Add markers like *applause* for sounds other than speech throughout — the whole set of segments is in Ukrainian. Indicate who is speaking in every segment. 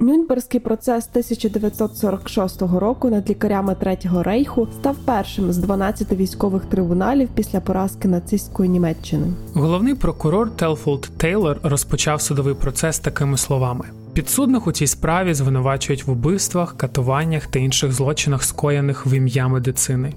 Speaker 1: Нюнберзький процес 1946 року над лікарями Третього рейху став першим з 12 військових трибуналів після поразки нацистської Німеччини.
Speaker 2: Головний прокурор Телфолд Тейлор розпочав судовий процес такими словами: підсудних у цій справі звинувачують в убивствах, катуваннях та інших злочинах, скоєних в ім'я медицини.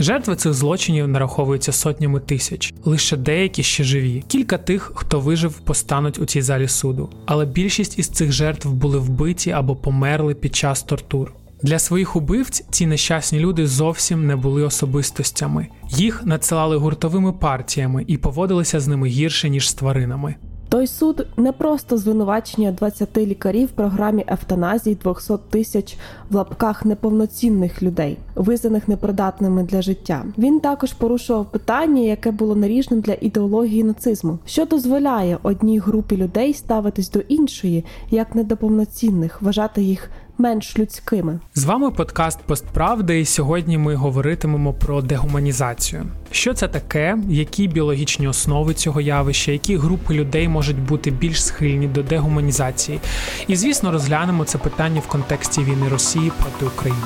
Speaker 2: Жертви цих злочинів нараховуються сотнями тисяч, лише деякі ще живі. Кілька тих, хто вижив, постануть у цій залі суду. Але більшість із цих жертв були вбиті або померли під час тортур. Для своїх убивць ці нещасні люди зовсім не були особистостями. Їх надсилали гуртовими партіями і поводилися з ними гірше ніж з тваринами.
Speaker 1: Той суд не просто звинувачення 20 лікарів в програмі евтаназії 200 тисяч в лапках неповноцінних людей, визнаних непридатними для життя. Він також порушував питання, яке було наріжним для ідеології нацизму, що дозволяє одній групі людей ставитись до іншої як не до повноцінних, вважати їх менш людськими.
Speaker 2: З вами подкаст Постправди, і сьогодні ми говоритимемо про дегуманізацію. Що це таке, які біологічні основи цього явища, які групи людей можуть бути більш схильні до дегуманізації? І звісно, розглянемо це питання в контексті війни Росії проти України.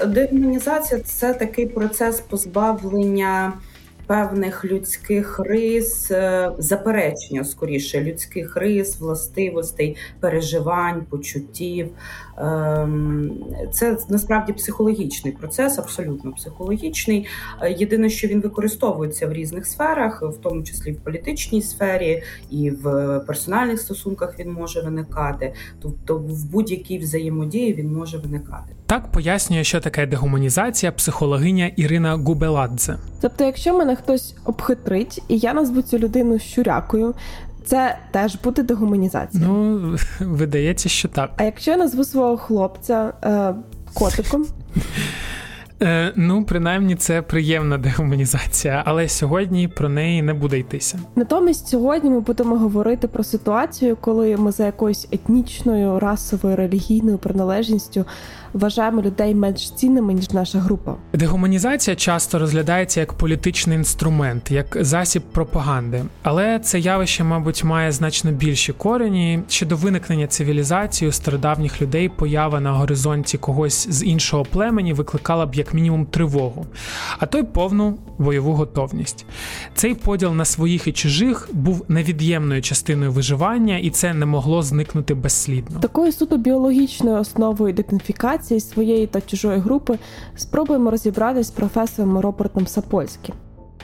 Speaker 3: Ну, дегуманізація це такий процес позбавлення певних людських рис, е, заперечення скоріше людських рис, властивостей, переживань, почуттів. Ем, це насправді психологічний процес, абсолютно психологічний. Єдине, що він використовується в різних сферах, в тому числі в політичній сфері і в персональних стосунках він може виникати, тобто в будь-якій взаємодії він може виникати.
Speaker 2: Так пояснює, що таке дегуманізація, психологиня Ірина Губеладзе.
Speaker 1: Тобто, якщо мене хтось обхитрить, і я назву цю людину щурякою. Це теж буде дегуманізація.
Speaker 2: Ну, *laughs* видається, що так.
Speaker 1: А якщо я назву свого хлопця е, котиком? *laughs*
Speaker 2: Е, Ну, принаймні, це приємна дегуманізація, але сьогодні про неї не буде йтися.
Speaker 1: Натомість сьогодні ми будемо говорити про ситуацію, коли ми за якоюсь етнічною, расовою, релігійною приналежністю вважаємо людей менш цінними ніж наша група.
Speaker 2: Дегуманізація часто розглядається як політичний інструмент, як засіб пропаганди, але це явище, мабуть, має значно більші корені. Ще до виникнення цивілізації у стародавніх людей поява на горизонті когось з іншого племені викликала б як мінімум тривогу, а то й повну бойову готовність. Цей поділ на своїх і чужих був невід'ємною частиною виживання, і це не могло зникнути безслідно.
Speaker 1: Такою суто біологічною основою ідентифікації інформації своєї та чужої групи спробуємо розібратись з професором Робертом Сапольським.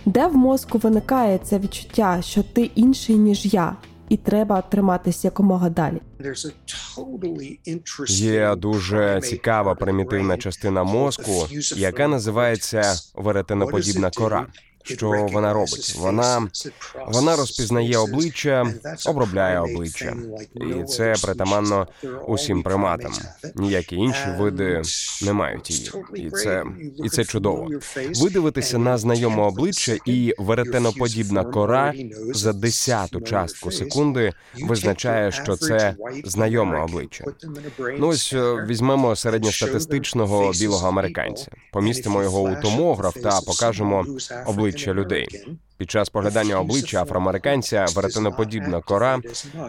Speaker 1: Де в мозку виникає це відчуття, що ти інший, ніж я, і треба триматися якомога далі.
Speaker 4: Є дуже цікава примітивна частина мозку, яка називається веретеноподібна кора що вона робить. Вона вона розпізнає обличчя, обробляє обличчя, і це притаманно усім приматам. Ніякі інші види не мають її, і це і це чудово. Видивитися на знайоме обличчя і веретеноподібна кора за десяту частку секунди визначає, що це знайоме обличчя. Ну ось е, візьмемо середньостатистичного білого американця, помістимо його у томограф та покажемо обличчя обличчя людей. Під час поглядання обличчя афроамериканця веретеноподібна кора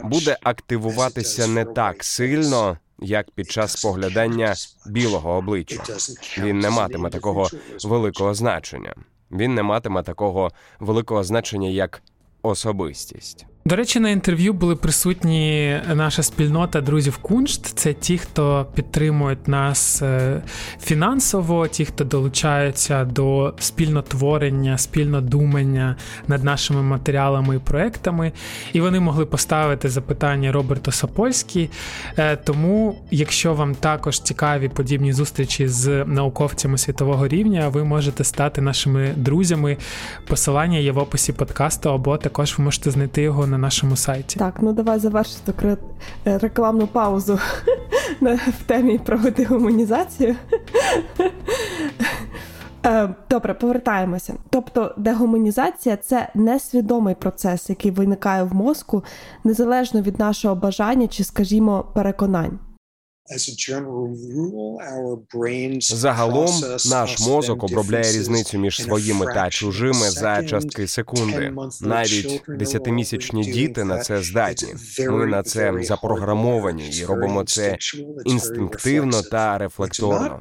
Speaker 4: буде активуватися не так сильно, як під час поглядання білого обличчя. Він не матиме такого великого значення. Він не матиме такого великого значення, як особистість.
Speaker 2: До речі, на інтерв'ю були присутні наша спільнота друзів Куншт. Це ті, хто підтримують нас е, фінансово, ті, хто долучаються до спільнотворення, спільнодумання над нашими матеріалами і проектами. І вони могли поставити запитання Роберту Сапольській. Е, тому, якщо вам також цікаві подібні зустрічі з науковцями світового рівня, ви можете стати нашими друзями. Посилання є в описі подкасту, або також ви можете знайти його на на нашому сайті.
Speaker 1: Так, ну давай завершити е, рекламну паузу *laughs* в темі про дегуманізацію. *laughs* Е, добре, повертаємося. Тобто, дегуманізація це несвідомий процес, який виникає в мозку незалежно від нашого бажання чи, скажімо, переконань.
Speaker 4: Загалом наш мозок обробляє різницю між своїми та чужими за частки секунди. Навіть десятимісячні діти на це здатні. Ми на це запрограмовані і робимо це інстинктивно та рефлекторно.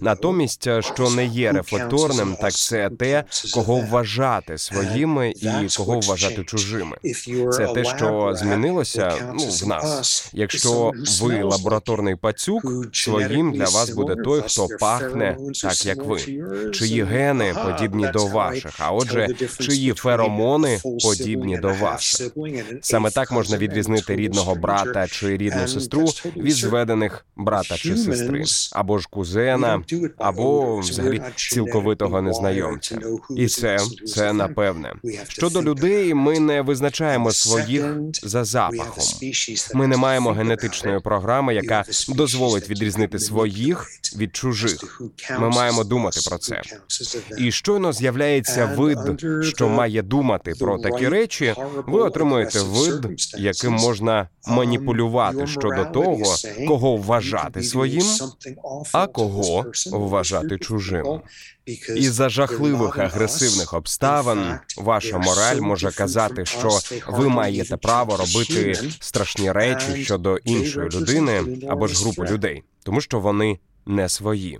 Speaker 4: Натомість, що не є рефлекторним, так це те, кого вважати своїми і кого вважати чужими. Це те, що змінилося ну в нас. Якщо ви лабораторний пацюк, своїм для вас буде той, хто пахне так, як ви, чиї гени подібні до ваших, а отже, чиї феромони подібні до ваших. Саме так можна відрізнити рідного брата чи рідну сестру від зведених брата чи сестри, або ж кузена, або взагалі цілковитого незнайомця. І це це напевне. Щодо людей, ми не визначаємо своїх за запахом. Ми не маємо генетичної програми, яка дозволить відрізнити своїх від чужих. Ми маємо думати про це. І щойно з'являється вид, що має думати про такі речі. Ви отримуєте вид, яким можна маніпулювати щодо того, кого вважати своїм, а кого вважати чужим. І за жахливих агресивних обставин ваша мораль може казати, що ви маєте право робити страшні речі щодо іншої людини або ж групи людей, тому що вони не свої.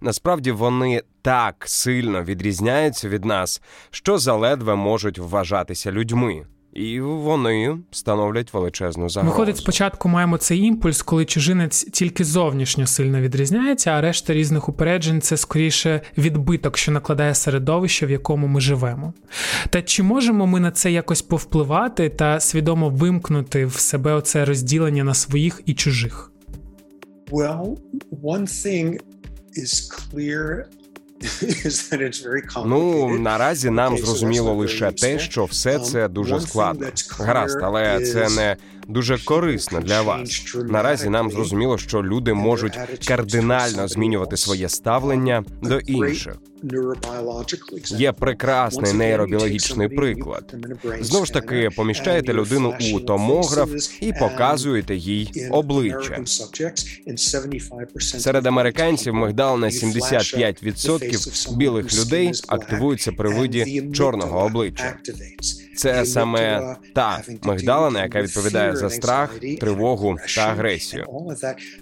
Speaker 4: Насправді вони так сильно відрізняються від нас, що заледве можуть вважатися людьми. І вони становлять величезну загрозу.
Speaker 2: Виходить, спочатку маємо цей імпульс, коли чужинець тільки зовнішньо сильно відрізняється, а решта різних упереджень це скоріше відбиток, що накладає середовище, в якому ми живемо. Та чи можемо ми на це якось повпливати та свідомо вимкнути в себе оце розділення на своїх і чужих?
Speaker 5: Well, one thing is clear
Speaker 4: Ну наразі нам зрозуміло лише те, що все це дуже складно. Гаразд, але це не дуже корисно для вас. Наразі нам зрозуміло, що люди можуть кардинально змінювати своє ставлення до інших. Є прекрасний нейробіологічний приклад. Знову ж таки, поміщаєте людину у томограф і показуєте їй обличчя. Серед американців мигдал на 75% білих людей активуються при виді чорного обличчя. Це саме та мигдалина, яка відповідає за страх, тривогу та агресію.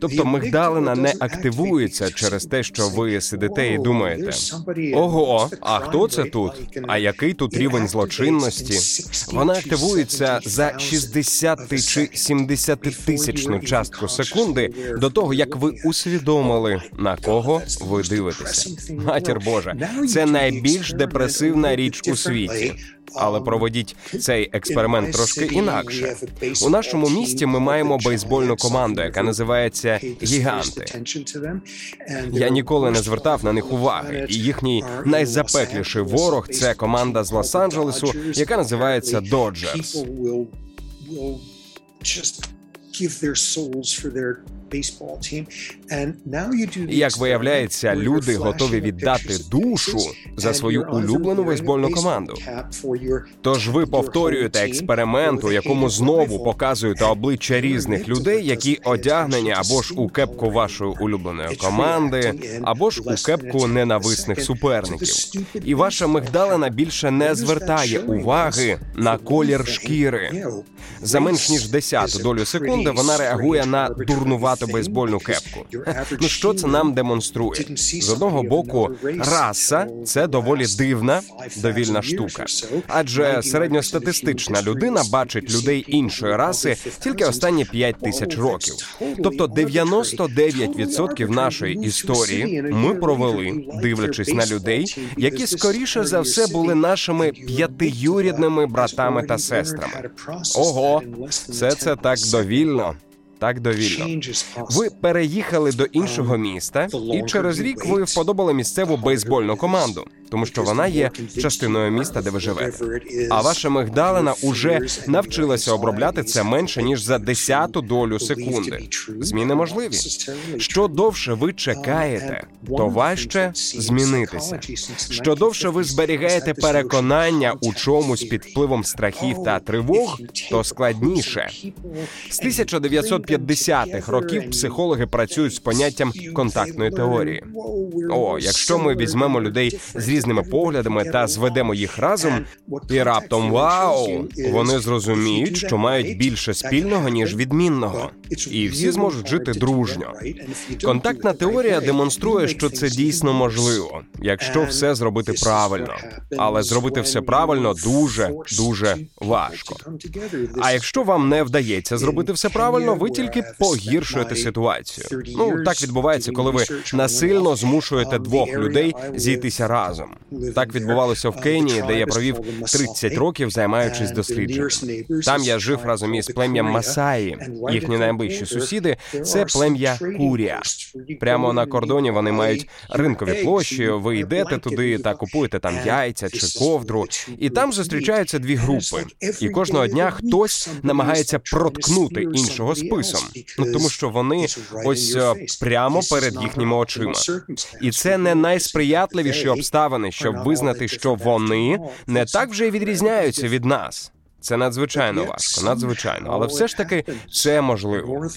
Speaker 4: Тобто мигдалина не активується через те, що ви сидите і думаєте. Ого, а хто це тут? А який тут рівень злочинності? Вона активується за 60 чи 70 тисячну частку секунди до того, як ви усвідомили на кого ви дивитеся. Матір Божа, це найбільш депресивна річ у світі. Але проведіть цей експеримент трошки інакше. У нашому місті ми маємо бейсбольну команду, яка називається Гіганти. Я ніколи не звертав на них уваги, і їхній найзапекліший ворог це команда з Лос-Анджелесу, яка називається Доджерс. Як виявляється, люди готові віддати душу за свою улюблену бейсбольну команду. Тож ви повторюєте експеримент, у якому знову показуєте обличчя різних людей, які одягнені або ж у кепку вашої улюбленої команди, або ж у кепку ненависних суперників. І ваша мигдалина більше не звертає уваги на колір шкіри. За менш ніж десяту долю секунди вона реагує на дурнувату бейсбольну кепку. Ну що це нам демонструє? З одного боку, раса це доволі дивна довільна штука, адже середньостатистична людина бачить людей іншої раси тільки останні 5 тисяч років. Тобто 99% нашої історії ми провели, дивлячись на людей, які скоріше за все були нашими п'ятиюрідними братами та сестрами. Ого, все це так довільно. Так довільно. Ви переїхали до іншого міста, і через рік ви вподобали місцеву бейсбольну команду. тому що вона є частиною міста, де ви живете. А ваша мигдалина уже навчилася обробляти це менше ніж за десяту долю секунди. Зміни можливі. Що довше ви чекаєте, то важче змінитися. Що довше ви зберігаєте переконання у чомусь під впливом страхів та тривог, то складніше. З 1950-х років психологи працюють з поняттям контактної теорії. О, якщо ми візьмемо людей з різними поглядами та зведемо їх разом, і раптом вау, вони зрозуміють, що мають більше спільного ніж відмінного, і всі зможуть жити дружньо. Контактна теорія демонструє, що це дійсно можливо, якщо все зробити правильно, але зробити все правильно дуже дуже важко. А якщо вам не вдається зробити все правильно, ви тільки погіршуєте ситуацію. Ну так відбувається, коли ви насильно змушуєте двох людей зійтися разом. Так відбувалося в Кенії, де я провів 30 років, займаючись дослідженням. Там я жив разом із плем'ям Масаї. Їхні найближчі сусіди це плем'я Курія. Прямо на кордоні вони мають ринкові площі. Ви йдете туди та купуєте там яйця чи ковдру, і там зустрічаються дві групи. І кожного дня хтось намагається проткнути іншого списом. Ну тому що вони ось е, прямо перед їхніми очима. І це не найсприятливіші обставини, щоб визнати, що вони не так вже й відрізняються від нас. Це надзвичайно важко, надзвичайно, але все ж таки це можливо.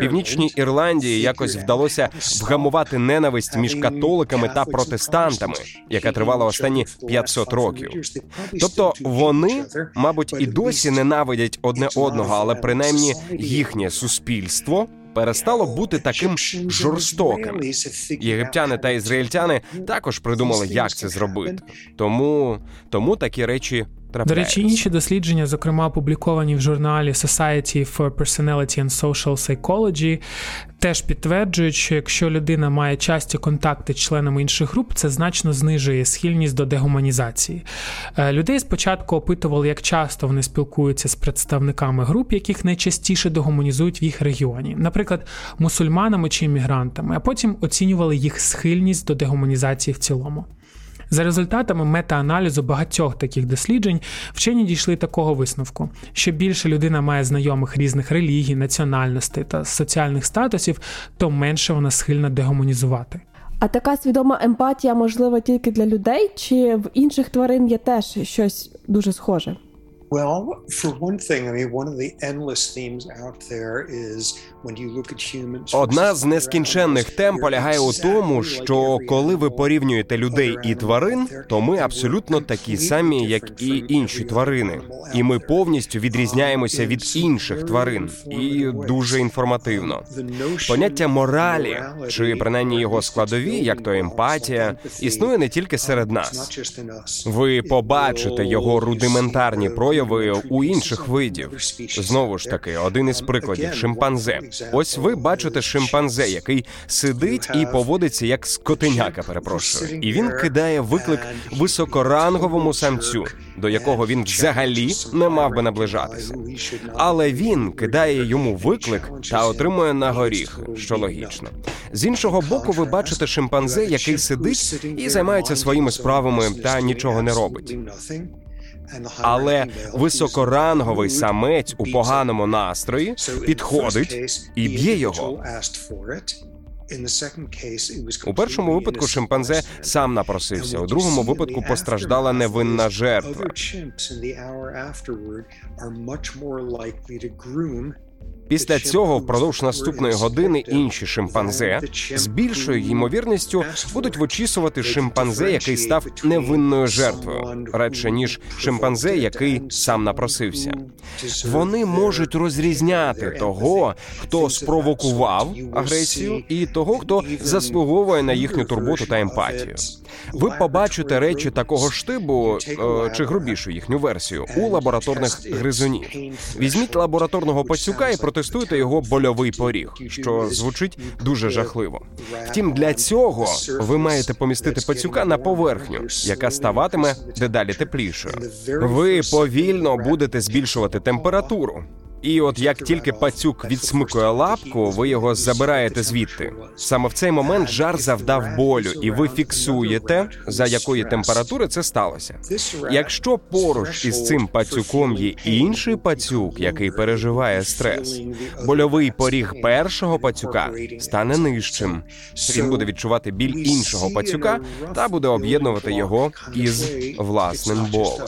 Speaker 4: Північній Ірландії якось вдалося вгамувати ненависть між католиками та протестантами, яка тривала останні 500 років. Тобто вони, мабуть, і досі ненавидять одне одного, але принаймні їхнє суспільство перестало бути таким жорстоким. Єгиптяни та ізраїльтяни також придумали, як це зробити. Тому, тому такі речі.
Speaker 2: До речі, інші дослідження, зокрема опубліковані в журналі Society for Personality and Social Psychology, теж підтверджують, що якщо людина має часті контакти з членами інших груп, це значно знижує схильність до дегуманізації. Людей спочатку опитували, як часто вони спілкуються з представниками груп, яких найчастіше дегуманізують в їх регіоні, наприклад, мусульманами чи іммігрантами, а потім оцінювали їх схильність до дегуманізації в цілому. За результатами мета-аналізу багатьох таких досліджень вчені дійшли такого висновку: що більше людина має знайомих різних релігій, національностей та соціальних статусів, то менше вона схильна дегуманізувати.
Speaker 1: А така свідома емпатія можлива тільки для людей, чи в інших тварин є теж щось дуже схоже?
Speaker 5: Well, for one thing, I mean, one of the endless themes out there is when you look at humans.
Speaker 4: Одна з нескінченних тем полягає у тому, що коли ви порівнюєте людей і тварин, то ми абсолютно такі самі, як і інші тварини, і ми повністю відрізняємося від інших тварин, і дуже інформативно. Поняття моралі, чи принаймні його складові, як то емпатія, існує не тільки серед нас. Ви побачите його рудиментарні прояви прояви у інших видів. Знову ж таки, один із прикладів шимпанзе. Ось ви бачите шимпанзе, який сидить і поводиться як скотиняка. Перепрошую, і він кидає виклик високоранговому самцю, до якого він взагалі не мав би наближатися. Але він кидає йому виклик та отримує на горіх, що логічно. З іншого боку, ви бачите шимпанзе, який сидить і займається своїми справами та нічого не робить. Але високоранговий самець у поганому настрої підходить і б'є його. У першому випадку шимпанзе сам напросився. У другому випадку постраждала невинна жертва. Після цього, впродовж наступної години, інші шимпанзе з більшою ймовірністю будуть вичісувати шимпанзе, який став невинною жертвою, радше ніж шимпанзе, який сам напросився. Вони можуть розрізняти того, хто спровокував агресію, і того, хто заслуговує на їхню турботу та емпатію. Ви побачите речі такого штибу е, чи грубішу їхню версію у лабораторних гризунів. Візьміть лабораторного пацюка і протестуйте його больовий поріг, що звучить дуже жахливо. Втім, для цього ви маєте помістити пацюка на поверхню, яка ставатиме дедалі теплішою. Ви повільно будете збільшувати температуру. І от як тільки пацюк відсмикує лапку, ви його забираєте звідти. Саме в цей момент жар завдав болю, і ви фіксуєте, за якої температури це сталося. Якщо поруч із цим пацюком є інший пацюк, який переживає стрес, больовий поріг першого пацюка стане нижчим. Він буде відчувати біль іншого пацюка та буде об'єднувати його із власним болем.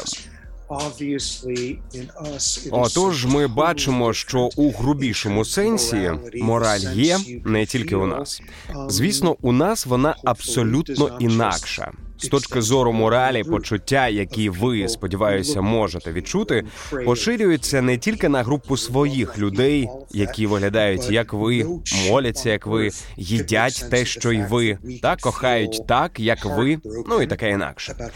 Speaker 4: Отож, ми бачимо, що у грубішому сенсі мораль є не тільки у нас. Звісно, у нас вона абсолютно інакша. З точки зору моралі, почуття, які ви сподіваюся можете відчути, поширюються не тільки на групу своїх людей, які виглядають як ви, моляться, як ви, їдять те, що й ви, та кохають так, як ви, ну і таке інакше.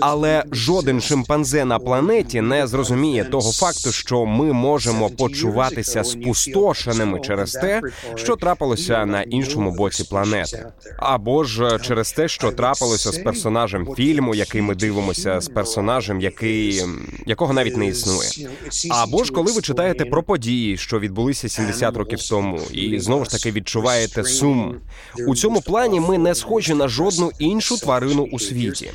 Speaker 4: Але жоден шимпанзе на планеті не зрозуміє того факту, що ми можемо почуватися спустошеними через те, що трапилося на іншому боці планети, або ж через те, що трапилося з персонажем фільму, який ми дивимося, з персонажем, який якого навіть не існує. Або ж коли ви читаєте про події, що відбулися 70 років тому, і знову ж таки відчуваєте сум у цьому плані. Ми не схожі на жодну іншу тварину у світі.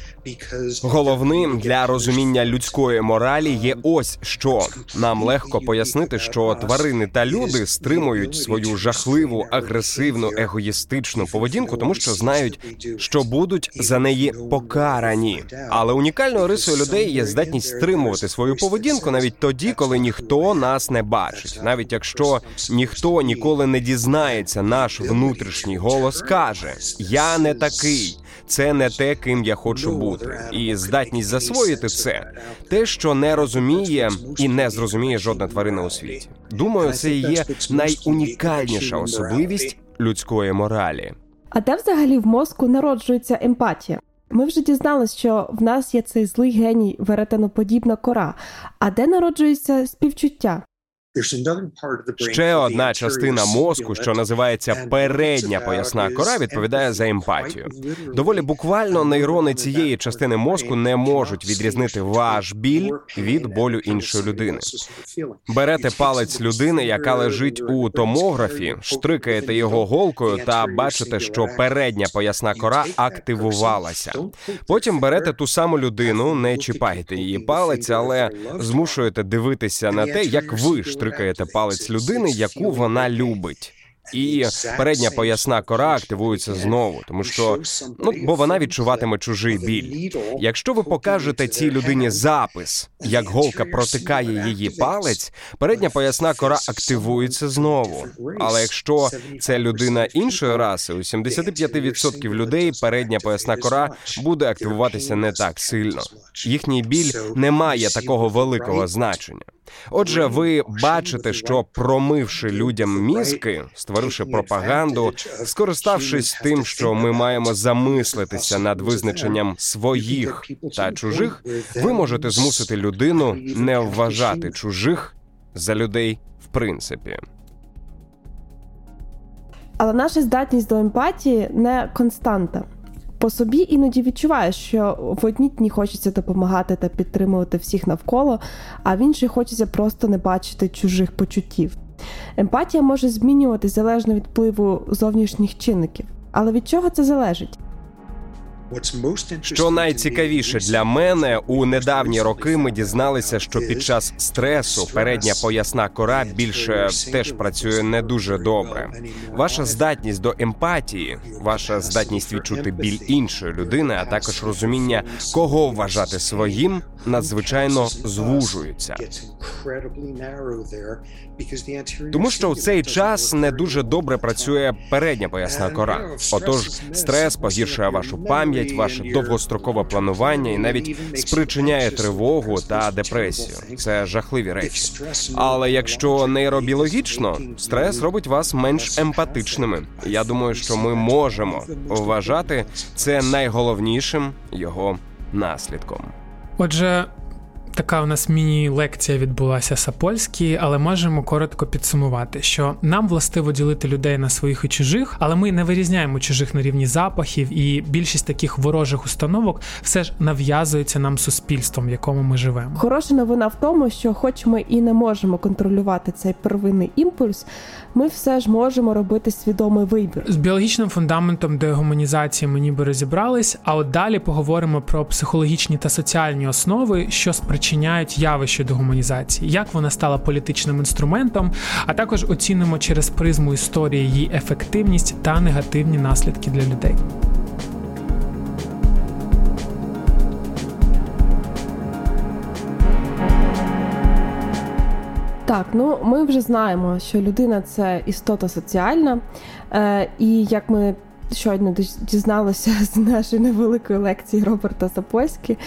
Speaker 4: Головним для розуміння людської моралі є ось що нам легко пояснити, що тварини та люди стримують свою жахливу, агресивну, егоїстичну поведінку, тому що знають, що будуть за неї покарані. Але унікальною рисою людей є здатність стримувати свою поведінку навіть тоді, коли ніхто нас не бачить, навіть якщо ніхто ніколи не дізнається, наш внутрішній голос каже: Я не такий. Це не те, ким я хочу бути, і здатність засвоїти це те, що не розуміє і не зрозуміє жодна тварина у світі. Думаю, це і є найунікальніша особливість людської моралі.
Speaker 1: А де взагалі в мозку народжується емпатія? Ми вже дізналися, що в нас є цей злий геній веретеноподібна кора. А де народжується співчуття?
Speaker 4: Ще одна частина мозку, що називається передня поясна кора, відповідає за емпатію. Доволі буквально нейрони цієї частини мозку не можуть відрізнити ваш біль від болю іншої людини. Берете палець людини, яка лежить у томографі, штрикаєте його голкою та бачите, що передня поясна кора активувалася. Потім берете ту саму людину, не чіпаєте її палець, але змушуєте дивитися на те, як ви штрикаєте палець людини, яку вона любить. І передня поясна кора активується знову, тому що ну бо вона відчуватиме чужий біль. Якщо ви покажете цій людині запис, як голка протикає її палець, передня поясна кора активується знову. Але якщо це людина іншої раси, у 75% людей передня поясна кора буде активуватися не так сильно. Їхній біль не має такого великого значення. Отже, ви бачите, що промивши людям мізки, створивши пропаганду, скориставшись тим, що ми маємо замислитися над визначенням своїх та чужих, ви можете змусити людину не вважати чужих за людей в принципі.
Speaker 1: Але наша здатність до емпатії не константа. По собі іноді відчуваєш, що в одні дні хочеться допомагати та підтримувати всіх навколо, а в інші хочеться просто не бачити чужих почуттів. Емпатія може змінюватись залежно від впливу зовнішніх чинників. Але від чого це залежить?
Speaker 4: Що найцікавіше для мене у недавні роки ми дізналися, що під час стресу передня поясна кора більше теж працює не дуже добре. Ваша здатність до емпатії, ваша здатність відчути біль іншої людини, а також розуміння, кого вважати своїм, надзвичайно звужуються. Тому що в цей час не дуже добре працює передня поясна кора. Отож, стрес погіршує вашу пам'ять, ваше довгострокове планування і навіть спричиняє тривогу та депресію. Це жахливі речі. Але якщо нейробіологічно, стрес робить вас менш емпатичними. Я думаю, що ми можемо вважати це найголовнішим його наслідком.
Speaker 2: Отже, така у нас міні-лекція відбулася Сапольській, але можемо коротко підсумувати, що нам властиво ділити людей на своїх і чужих, але ми не вирізняємо чужих на рівні запахів, і більшість таких ворожих установок все ж нав'язується нам суспільством, в якому ми живемо.
Speaker 1: Хороша новина в тому, що, хоч ми і не можемо контролювати цей первинний імпульс, ми все ж можемо робити свідомий вибір.
Speaker 2: З біологічним фундаментом дегуманізації ми ніби розібрались. А от далі поговоримо про психологічні та соціальні основи, що спричиняють явище дегуманізації, як вона стала політичним інструментом, а також оцінимо через призму історії її ефективність та негативні наслідки для людей.
Speaker 1: Так, ну ми вже знаємо, що людина це істота соціальна, е, і як ми щойно дізналися *laughs* з нашої невеликої лекції Роберта Запольськи,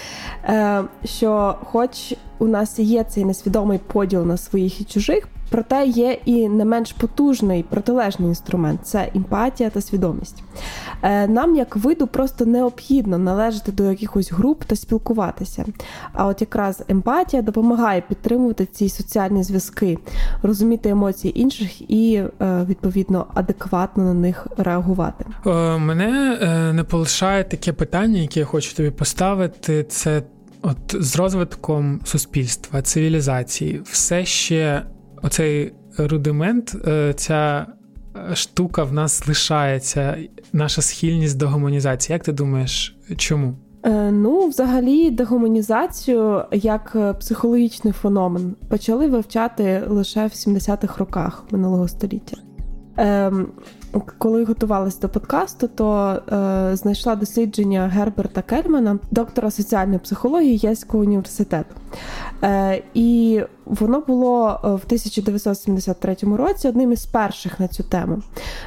Speaker 1: е, що, хоч у нас є цей несвідомий поділ на своїх і чужих, Проте є і не менш потужний протилежний інструмент це емпатія та свідомість. Е, нам, як виду, просто необхідно належати до якихось груп та спілкуватися. А от якраз емпатія допомагає підтримувати ці соціальні зв'язки, розуміти емоції інших і е, відповідно адекватно на них реагувати.
Speaker 2: Е, мене не полишає таке питання, яке я хочу тобі поставити. Це от з розвитком суспільства, цивілізації, все ще оцей рудимент, е, ця штука в нас лишається, наша схильність до гуманізації. Як ти думаєш, чому?
Speaker 1: Е, ну, взагалі, дегуманізацію як е, психологічний феномен почали вивчати лише в 70-х роках минулого століття. Ем, коли готувалася до подкасту, то е, знайшла дослідження Герберта Кельмана, доктора соціальної психології Єльського університету. Е, І воно було е, в 1973 році одним із перших на цю тему.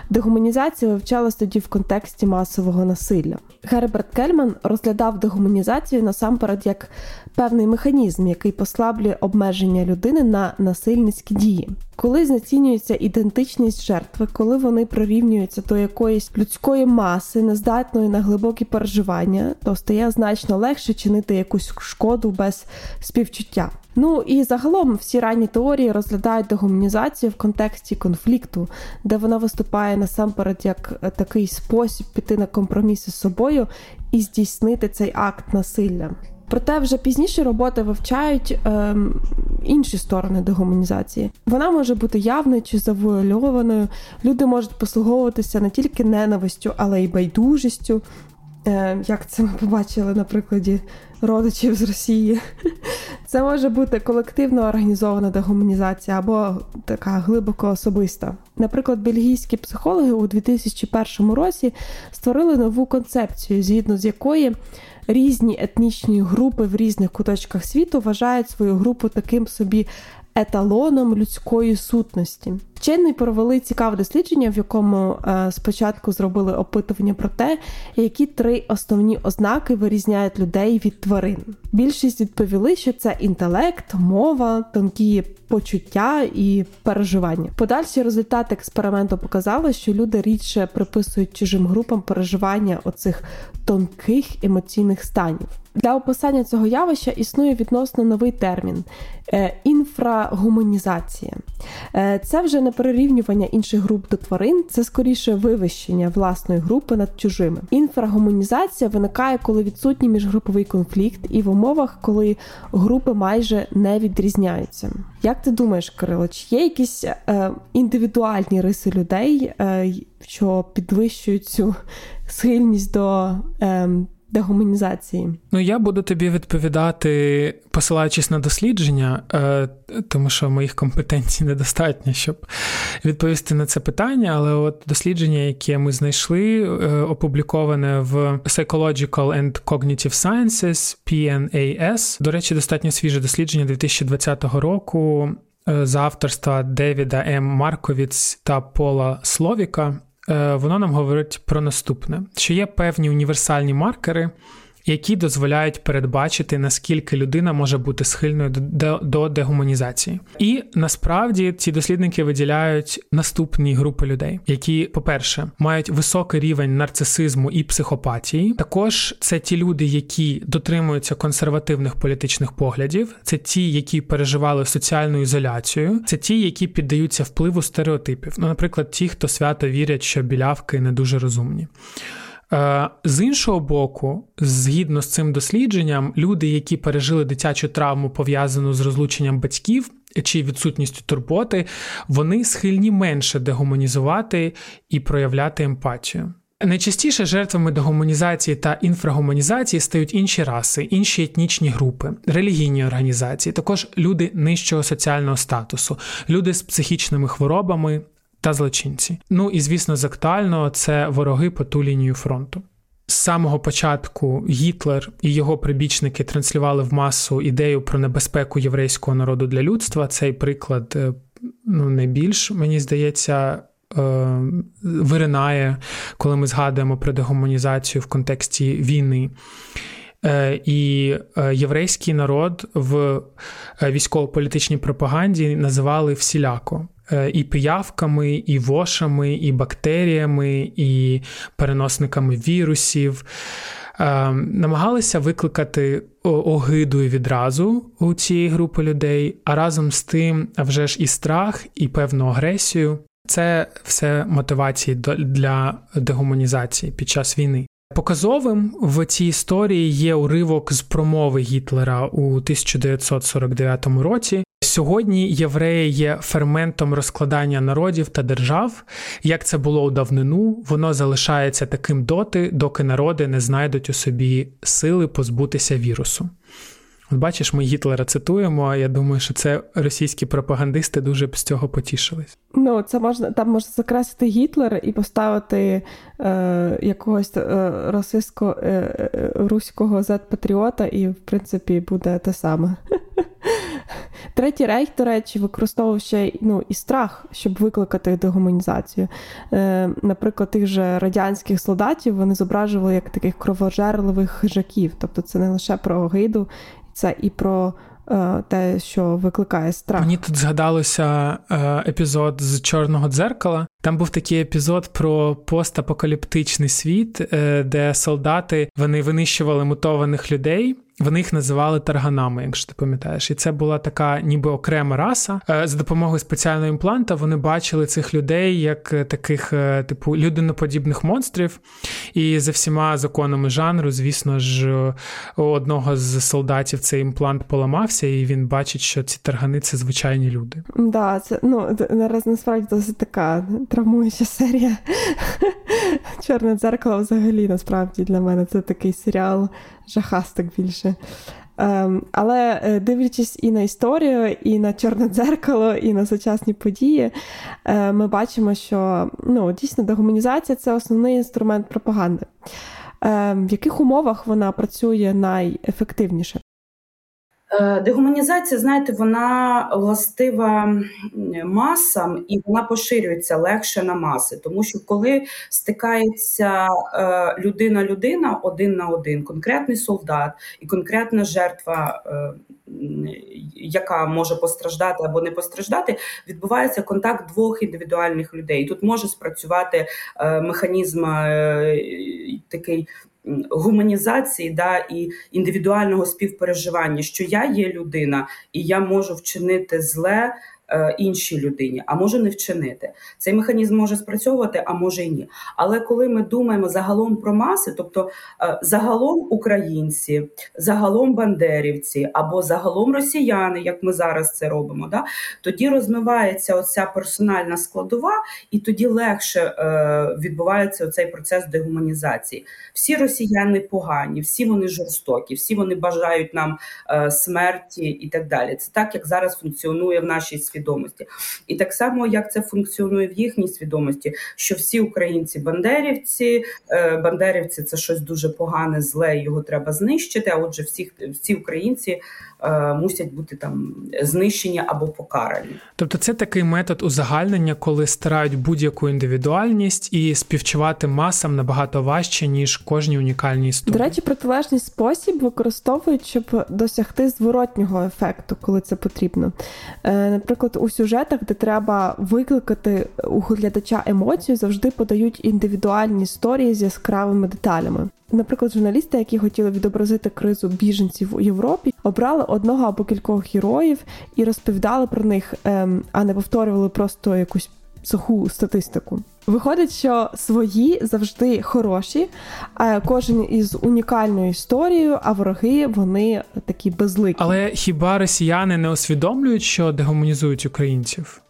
Speaker 1: Дегуманізація вивчалась тоді в контексті масового насилля. Герберт Кельман розглядав дегуманізацію насамперед як певний механізм, який послаблює обмеження людини на насильницькі дії. Коли знецінюється ідентичність жертви, коли вони прирівнюються до якоїсь людської маси, нездатної на глибокі переживання, то стає значно легше чинити якусь шкоду без співчуття. Ну і загалом всі ранні теорії розглядають дегуманізацію в контексті конфлікту, де вона виступає насамперед як такий спосіб піти на компроміси з собою і здійснити цей акт насилля. Проте вже пізніше роботи вивчають е, інші сторони дегуманізації. Вона може бути явною чи завуальованою. Люди можуть послуговуватися не тільки ненавистю, але й байдужістю. Е, Як це ми побачили на прикладі родичів з Росії? Це може бути колективно організована дегуманізація або така глибоко особиста. Наприклад, бельгійські психологи у 2001 році створили нову концепцію, згідно з якої різні етнічні групи в різних куточках світу вважають свою групу таким собі еталоном людської сутності. Вчені провели цікаве дослідження, в якому е, спочатку зробили опитування про те, які три основні ознаки вирізняють людей від тварин. Більшість відповіли, що це інтелект, мова, тонкі почуття і переживання. Подальші результати експерименту показали, що люди рідше приписують чужим групам переживання оцих тонких емоційних станів. Для описання цього явища існує відносно новий термін е, інфрагуманізація. Е, це вже не перерівнювання інших груп до тварин, це скоріше вивищення власної групи над чужими. Інфрагуманізація виникає, коли відсутній міжгруповий конфлікт, і в умовах, коли групи майже не відрізняються. Як ти думаєш, Кирило, чи є якісь е, індивідуальні риси людей, е, що підвищують цю схильність до е, дегуманізації?
Speaker 2: Ну я буду тобі відповідати, посилаючись на дослідження, е, тому що моїх компетенцій недостатньо, щоб відповісти на це питання. Але от дослідження, яке ми знайшли, е, опубліковане в Psychological and Cognitive Sciences, PNAS, до речі, достатньо свіже дослідження 2020 року. Е, за авторства Девіда М. Марковіц та Пола Словіка, воно нам говорить про наступне: що є певні універсальні маркери, які дозволяють передбачити наскільки людина може бути схильною до дегуманізації. І насправді ці дослідники виділяють наступні групи людей, які, по-перше, мають високий рівень нарцисизму і психопатії. Також це ті люди, які дотримуються консервативних політичних поглядів, це ті, які переживали соціальну ізоляцію, це ті, які піддаються впливу стереотипів. Ну, наприклад, ті, хто свято вірять, що білявки не дуже розумні. Е, з іншого боку, згідно з цим дослідженням, люди, які пережили дитячу травму пов'язану з розлученням батьків чи відсутністю турботи, вони схильні менше дегуманізувати і проявляти емпатію. Найчастіше жертвами дегуманізації та інфрагуманізації стають інші раси, інші етнічні групи, релігійні організації, також люди нижчого соціального статусу, люди з психічними хворобами, та злочинці. Ну і звісно, з актуального це вороги по ту лінію фронту. З самого початку Гітлер і його прибічники транслювали в масу ідею про небезпеку єврейського народу для людства. Цей приклад е, ну, найбільш, мені здається, е, виринає, коли ми згадуємо про дегуманізацію в контексті війни. Е, і єврейський народ в військово-політичній пропаганді називали всіляко. Е, і пиявками, і вошами, і бактеріями, і переносниками вірусів. Е, намагалися викликати огиду відразу у цієї групи людей, а разом з тим, вже ж і страх, і певну агресію. Це все мотивації для дегуманізації під час війни. Показовим в цій історії є уривок з промови Гітлера у 1949 році. Сьогодні євреї є ферментом розкладання народів та держав. Як це було у давнину, воно залишається таким доти, доки народи не знайдуть у собі сили позбутися вірусу. От бачиш, ми Гітлера цитуємо. а Я думаю, що це російські пропагандисти дуже б з цього потішились.
Speaker 1: Ну, це можна там можна закрасити Гітлер і поставити е, якогось е, російського е, е руського зет-патріота, і в принципі буде те саме. *laughs* Третій рейх, до речі, використовував ще ну, і страх, щоб викликати дегуманізацію. Е, Наприклад, тих же радянських солдатів вони зображували як таких кровожерливих хижаків. Тобто це не лише про огиду це і про е, те, що викликає страх.
Speaker 2: Мені тут згадалося е, епізод з Чорного дзеркала. Там був такий епізод про постапокаліптичний світ, е, де солдати вони винищували мутованих людей. Вони їх називали тарганами, якщо ти пам'ятаєш, і це була така, ніби окрема раса. Е, за допомогою спеціального імпланта вони бачили цих людей як е, таких, е, типу, людиноподібних монстрів. І за всіма законами жанру, звісно ж, у одного з солдатів цей імплант поламався, і він бачить, що ці таргани це звичайні люди.
Speaker 1: Да, це ну нараз насправді досить така травмуюча серія. *laughs* Чорне дзеркало взагалі насправді для мене це такий серіал жахастик більше. Ем, але е, дивлячись і на історію, і на чорне дзеркало, і на сучасні події, е, ми бачимо, що ну, дійсно дегуманізація це основний інструмент пропаганди. Ем, в яких умовах вона працює найефективніше?
Speaker 3: Е, дегуманізація, знаєте, вона властива масам і вона поширюється легше на маси, тому що коли стикається людина-людина один на один, конкретний солдат і конкретна жертва, е, яка може постраждати або не постраждати, відбувається контакт двох індивідуальних людей. Тут може спрацювати е, механізм такий гуманізації да, і індивідуального співпереживання, що я є людина, і я можу вчинити зле іншій людині, а може не вчинити. Цей механізм може спрацьовувати, а може й ні. Але коли ми думаємо загалом про маси, тобто е, загалом українці, загалом бандерівці або загалом росіяни, як ми зараз це робимо, да, тоді розмивається оця персональна складова, і тоді легше е, відбувається цей процес дегуманізації. Всі росіяни погані, всі вони жорстокі, всі вони бажають нам е, смерті і так далі. Це так, як зараз функціонує в нашій світі свідомості. І так само, як це функціонує в їхній свідомості, що всі українці бандерівці, е, бандерівці це щось дуже погане, зле, його треба знищити. А отже, всіх всі українці мусять бути там знищені або покарані.
Speaker 2: Тобто, це такий метод узагальнення, коли стирають будь-яку індивідуальність і співчувати масам набагато важче ніж кожній унікальній історії.
Speaker 1: До речі, протилежний спосіб використовують, щоб досягти зворотнього ефекту, коли це потрібно. Е, Наприклад, у сюжетах, де треба викликати у глядача емоцію, завжди подають індивідуальні історії з яскравими деталями. Наприклад, журналісти, які хотіли відобразити кризу біженців у Європі, обрали одного або кількох героїв і розповідали про них, ем, а не повторювали просто якусь суху статистику. Виходить, що свої завжди хороші, а кожен із унікальною історією, а вороги вони такі безликі.
Speaker 2: Але хіба росіяни не усвідомлюють, що дегуманізують українців?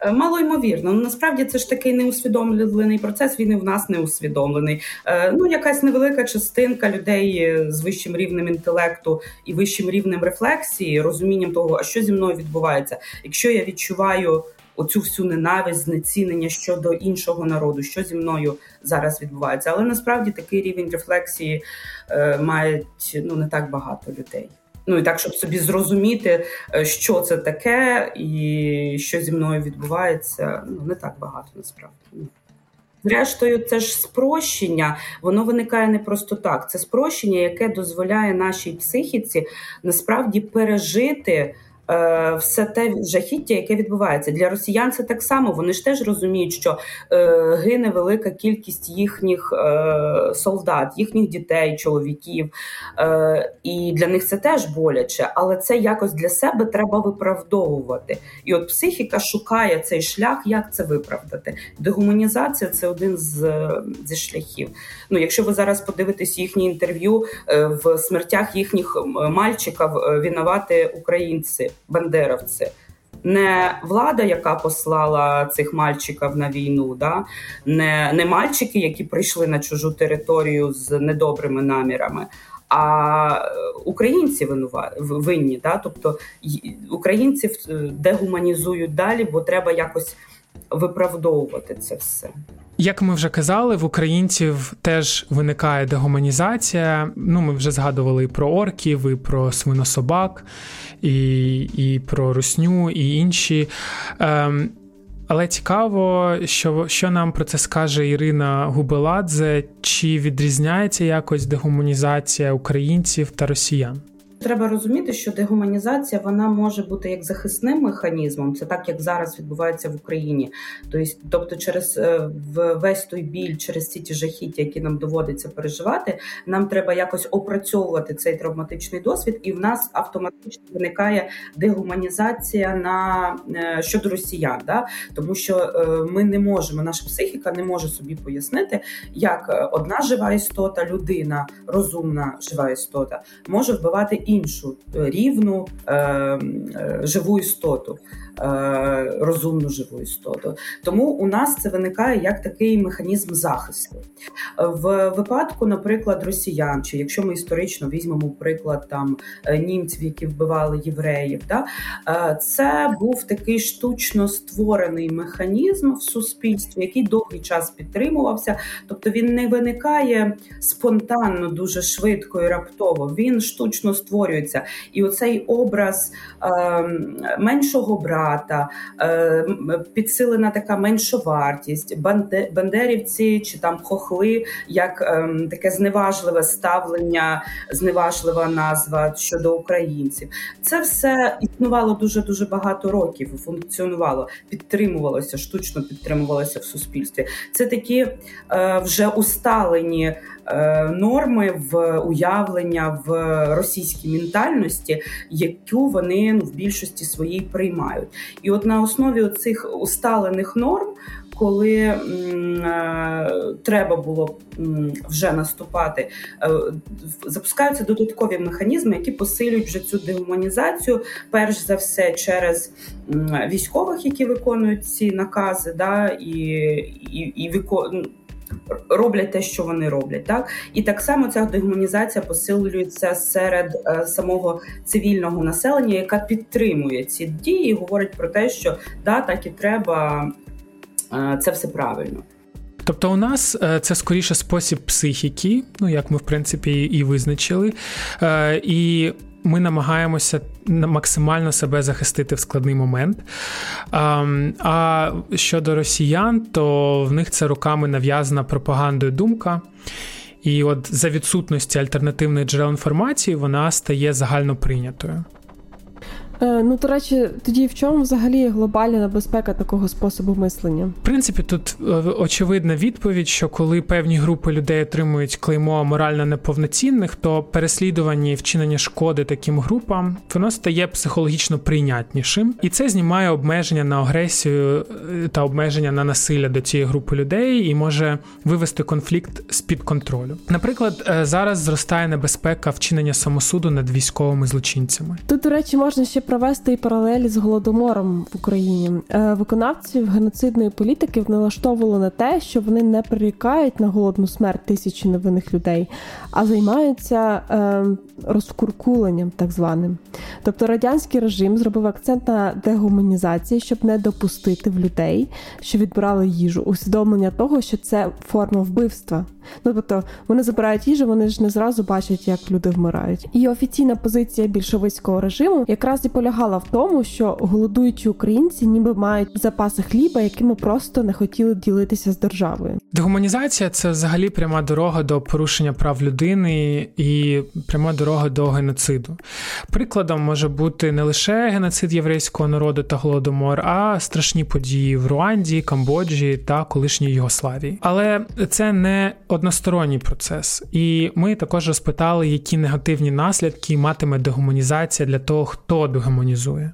Speaker 3: Е, мало ймовірно, ну насправді це ж такий неусвідомлений процес. Він і в нас не усвідомлений. Е, ну, якась невелика частинка людей е, з вищим рівнем інтелекту і вищим рівнем рефлексії, розумінням того, а що зі мною відбувається, якщо я відчуваю. Оцю всю ненависть, знецінення щодо іншого народу, що зі мною зараз відбувається, але насправді такий рівень рефлексії е, мають ну не так багато людей. Ну і так, щоб собі зрозуміти, що це таке, і що зі мною відбувається, ну не так багато насправді. Зрештою, це ж спрощення, воно виникає не просто так. Це спрощення, яке дозволяє нашій психіці насправді пережити. Все те жахіття, яке відбувається для росіян, це так само. Вони ж теж розуміють, що е, гине велика кількість їхніх е, солдат, їхніх дітей, чоловіків, е, і для них це теж боляче, але це якось для себе треба виправдовувати. І от психіка шукає цей шлях, як це виправдати. Дегуманізація це один з зі шляхів. Ну, якщо ви зараз подивитесь їхні інтерв'ю в смертях їхніх мальчиків, винувати українці бандеровці. Не влада, яка послала цих мальчиків на війну, да? не не мальчики, які прийшли на чужу територію з недобрими намірами, а українці винні. Да? Тобто українців дегуманізують далі, бо треба якось виправдовувати це все.
Speaker 2: Як ми вже казали, в українців теж виникає дегуманізація. Ну, ми вже згадували і про орків, і про свинособак, і і про русню, і інші. Ем, але цікаво, що що нам про це скаже Ірина Губеладзе, чи відрізняється якось дегуманізація українців та росіян?
Speaker 3: Треба розуміти, що дегуманізація вона може бути як захисним механізмом, це так як зараз відбувається в Україні. Тобто, через е, весь той біль, через ці ті жахіття, які нам доводиться переживати, нам треба якось опрацьовувати цей травматичний досвід, і в нас автоматично виникає дегуманізація на е, щодо росіян, да? тому що е, ми не можемо, наша психіка не може собі пояснити, як одна жива істота, людина, розумна жива істота може вбивати іншу рівну е, е, живу істоту. Е, розумну живу істоту. Тому у нас це виникає як такий механізм захисту. В випадку, наприклад, росіян, чи якщо ми історично візьмемо приклад там е, німців, які вбивали євреїв, да, е, це був такий штучно створений механізм в суспільстві, який довгий час підтримувався. Тобто він не виникає спонтанно, дуже швидко і раптово. Він штучно створюється. І оцей образ е, меншого брата, втрата, е, підсилена така меншовартість, бандерівці чи там хохли, як ем, таке зневажливе ставлення, зневажлива назва щодо українців. Це все існувало дуже дуже багато років. Функціонувало, підтримувалося, штучно підтримувалося в суспільстві. Це такі е, вже усталені. Е, норми в уявлення в російській ментальності, яку вони ну, в більшості своїй приймають. І от на основі цих усталених норм. Коли е, треба було м, вже наступати, е, запускаються додаткові механізми, які посилюють вже цю дегуманізацію, перш за все через м, військових, які виконують ці накази, да, і і, і виконують роблять те, що вони роблять, так і так само ця дегуманізація посилюється серед е, самого цивільного населення, яка підтримує ці дії, і говорить про те, що да, так і треба, е, це все правильно.
Speaker 2: Тобто, у нас е, це скоріше спосіб психіки, ну як ми в принципі і визначили, і ми намагаємося максимально себе захистити в складний момент. А щодо росіян, то в них це роками нав'язана пропагандою думка. І от за відсутності альтернативних джерел інформації вона стає загально прийнятою.
Speaker 1: Е, ну, до речі, тоді в чому взагалі глобальна небезпека такого способу мислення?
Speaker 2: В принципі, тут е, очевидна відповідь, що коли певні групи людей отримують клеймо морально неповноцінних, то переслідування і вчинення шкоди таким групам воно стає психологічно прийнятнішим, і це знімає обмеження на агресію е, та обмеження на насилля до цієї групи людей і може вивести конфлікт з під контролю. Наприклад, зараз зростає небезпека вчинення самосуду над військовими злочинцями.
Speaker 1: Тут, до речі, можна ще провести і паралелі з голодомором в Україні. Е, виконавців геноцидної політики налаштовувало на те, що вони не прирікають на голодну смерть тисячі невинних людей, а займаються е, розкуркуленням, так званим. Тобто радянський режим зробив акцент на дегуманізації, щоб не допустити в людей, що відбирали їжу, усвідомлення того, що це форма вбивства. Ну тобто вони забирають їжу, вони ж не зразу бачать, як люди вмирають. І офіційна позиція більшовицького режиму якраз і полягала в тому, що голодуючі українці ніби мають запаси хліба, якими просто не хотіли ділитися з державою.
Speaker 2: Дегуманізація це взагалі пряма дорога до порушення прав людини і пряма дорога до геноциду. Прикладом може бути не лише геноцид єврейського народу та голодомор, а страшні події в Руанді, Камбоджі та колишній Югославії. Але це не односторонній процес, і ми також розпитали, які негативні наслідки матиме дегуманізація для того, хто дегуманізує.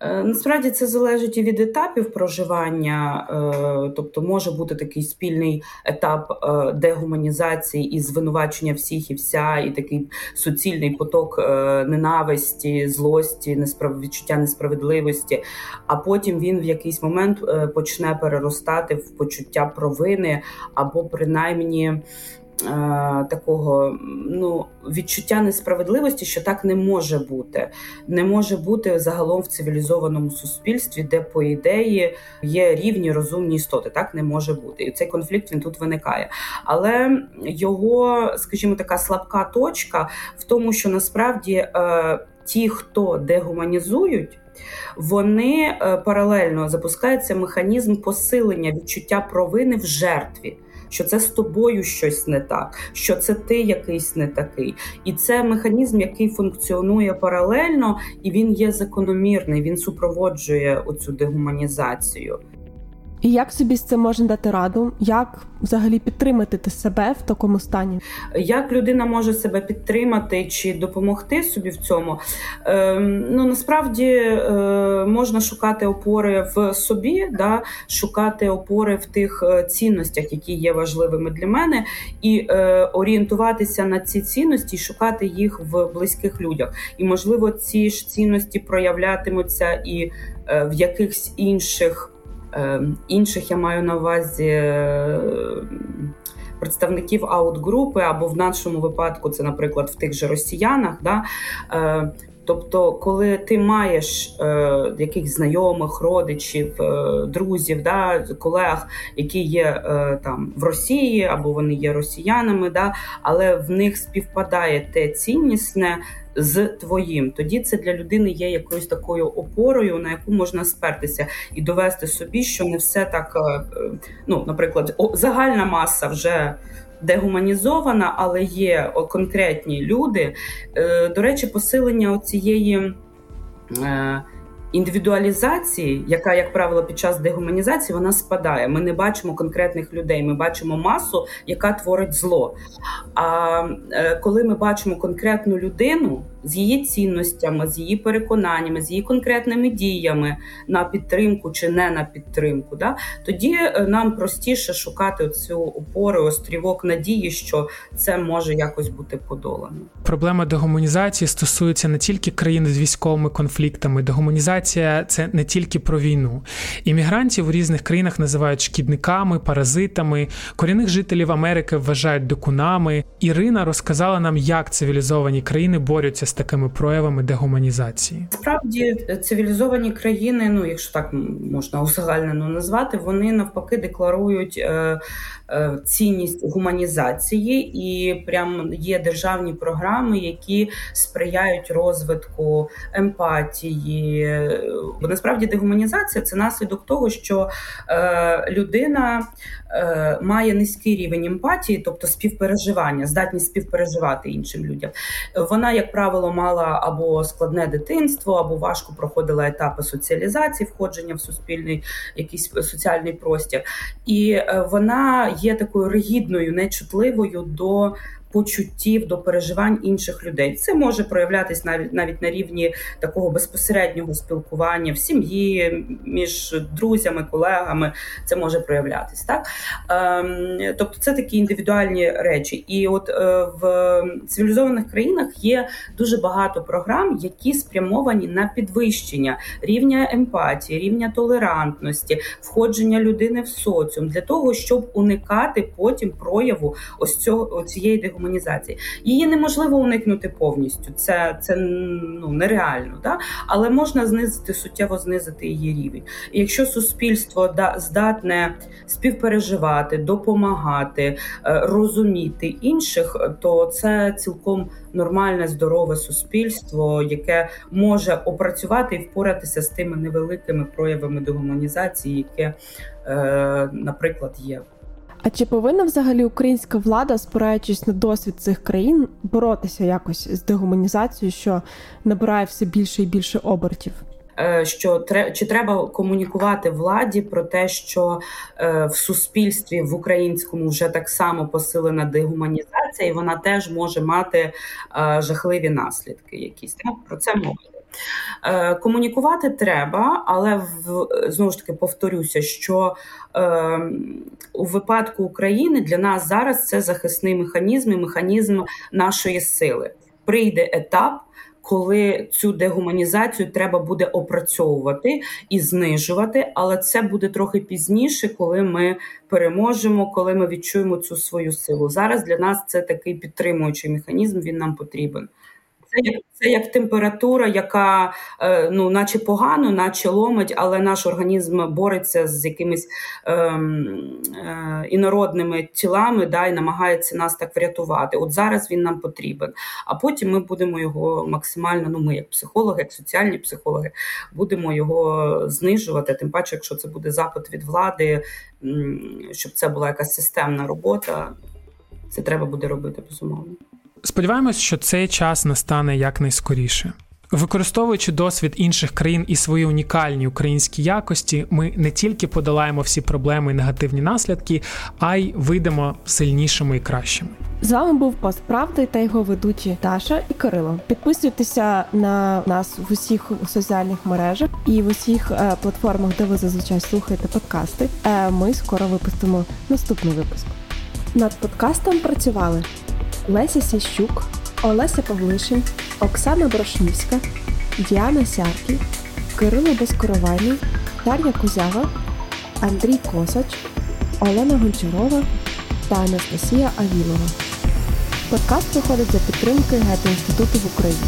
Speaker 3: Е, насправді це залежить і від етапів проживання, е, тобто може бути такий спільний етап е, дегуманізації і звинувачення всіх і вся, і такий суцільний поток ненависті, злості, відчуття несправедливості. А потім він в якийсь момент почне переростати в почуття провини або принаймні. Е, такого ну, відчуття несправедливості, що так не може бути. Не може бути загалом в цивілізованому суспільстві, де, по ідеї, є рівні розумні істоти. Так не може бути. І цей конфлікт він тут виникає. Але його, скажімо, така слабка точка в тому, що насправді е, ті, хто дегуманізують. Вони е, паралельно запускається механізм посилення відчуття провини в жертві що це з тобою щось не так, що це ти якийсь не такий. І це механізм, який функціонує паралельно, і він є закономірний. Він супроводжує оцю дегуманізацію.
Speaker 1: І як собі з цим можна дати раду? Як взагалі підтримати себе в такому стані?
Speaker 3: Як людина може себе підтримати чи допомогти собі в цьому? Е, ну насправді е, можна шукати опори в собі, да, шукати опори в тих е, цінностях, які є важливими для мене, і е, орієнтуватися на ці цінності, і шукати їх в близьких людях. І можливо, ці ж цінності проявлятимуться і е, в якихось інших. Ем, інших я маю на увазі е, представників аутгрупи, або в нашому випадку це, наприклад, в тих же росіянах. Да? Е, тобто, коли ти маєш е, якихось знайомих, родичів, е, друзів, да, колег, які є е, там в Росії, або вони є росіянами, да, але в них співпадає те ціннісне, з твоїм. Тоді це для людини є якоюсь такою опорою, на яку можна спертися і довести собі, що не все так. Е, е, ну, наприклад, загальна маса вже. Дегуманізована, але є конкретні люди. Е, до речі, посилення цієї індивідуалізації, яка, як правило, під час дегуманізації вона спадає. Ми не бачимо конкретних людей, ми бачимо масу, яка творить зло. А коли ми бачимо конкретну людину з її цінностями, з її переконаннями, з її конкретними діями на підтримку чи не на підтримку, да тоді е, нам простіше шукати цю опору, острівок надії, що це може якось бути подолано.
Speaker 2: Проблема дегуманізації стосується не тільки країн з військовими конфліктами. Дегуманізація це не тільки про війну. Іммігрантів у різних країнах називають шкідниками, паразитами. Корінних жителів Америки вважають докунами. Ірина розказала нам, як цивілізовані країни борються з такими проявами дегуманізації?
Speaker 3: Справді цивілізовані країни, ну якщо так можна узагальнено назвати, вони навпаки декларують е, е, цінність гуманізації, і прям є державні програми, які сприяють розвитку емпатії. Бо насправді дегуманізація це наслідок того, що е, людина е, має низький рівень емпатії, тобто співпереживання, здатність співпереживати іншим людям. Вона, як правило, мала або складне дитинство, або важко проходила етапи соціалізації, входження в суспільний якийсь соціальний простір, і е, вона є такою ригідною, нечутливою до почуттів до переживань інших людей. Це може проявлятись навіть навіть на рівні такого безпосереднього спілкування в сім'ї, між друзями, колегами. Це може проявлятись так. Ем, тобто, це такі індивідуальні речі. І от е, в цивілізованих країнах є дуже багато програм, які спрямовані на підвищення рівня емпатії, рівня толерантності, входження людини в соціум для того, щоб уникати потім прояву ось цього цієї дегуманізації. Її неможливо уникнути повністю. Це це ну нереально, да? але можна знизити суттєво знизити її рівень. І Якщо суспільство да здатне співпереживати, допомагати, е, розуміти інших, то це цілком нормальне здорове суспільство, яке може опрацювати і впоратися з тими невеликими проявами дегуманізації, яке, е, наприклад, є.
Speaker 1: А чи повинна взагалі українська влада, спираючись на досвід цих країн, боротися якось з дегуманізацією, що набирає все більше і більше обертів?
Speaker 3: Е, що чи треба комунікувати владі про те, що е, в суспільстві в українському вже так само посилена дегуманізація, і вона теж може мати е, жахливі наслідки. Якісь про це мова. Е, комунікувати треба, але в знову ж таки повторюся, що е, у випадку України для нас зараз це захисний механізм і механізм нашої сили. Прийде етап. Коли цю дегуманізацію треба буде опрацьовувати і знижувати, але це буде трохи пізніше, коли ми переможемо, коли ми відчуємо цю свою силу. Зараз для нас це такий підтримуючий механізм. Він нам потрібен. Це як це як температура, яка е, ну, наче погано, наче ломить, але наш організм бореться з якимись е, е, інородними тілами, да, і намагається нас так врятувати. От зараз він нам потрібен. А потім ми будемо його максимально. Ну, ми, як психологи, як соціальні психологи, будемо його знижувати. Тим паче, якщо це буде запит від влади, щоб це була якась системна робота, це треба буде робити безумовно.
Speaker 2: Сподіваємось, що цей час настане якнайскоріше. Використовуючи досвід інших країн і свої унікальні українські якості, ми не тільки подолаємо всі проблеми і негативні наслідки, а й вийдемо сильнішими і кращими.
Speaker 1: З вами був пост правди та його ведучі Таша і Кирило. Підписуйтеся на нас в усіх соціальних мережах і в усіх е, платформах, де ви зазвичай слухаєте подкасти. Е, ми скоро випустимо наступний випуск. Над подкастом працювали. Леся Сіщук, Олеся Павлишин, Оксана Брошнівська, Діана Сярків, Кирило Безкоровайний, Дар'я Кузява, Андрій Косач, Олена Гончарова та Анастасія Авілова. Подкаст виходить за підтримки Гетто інституту в Україні.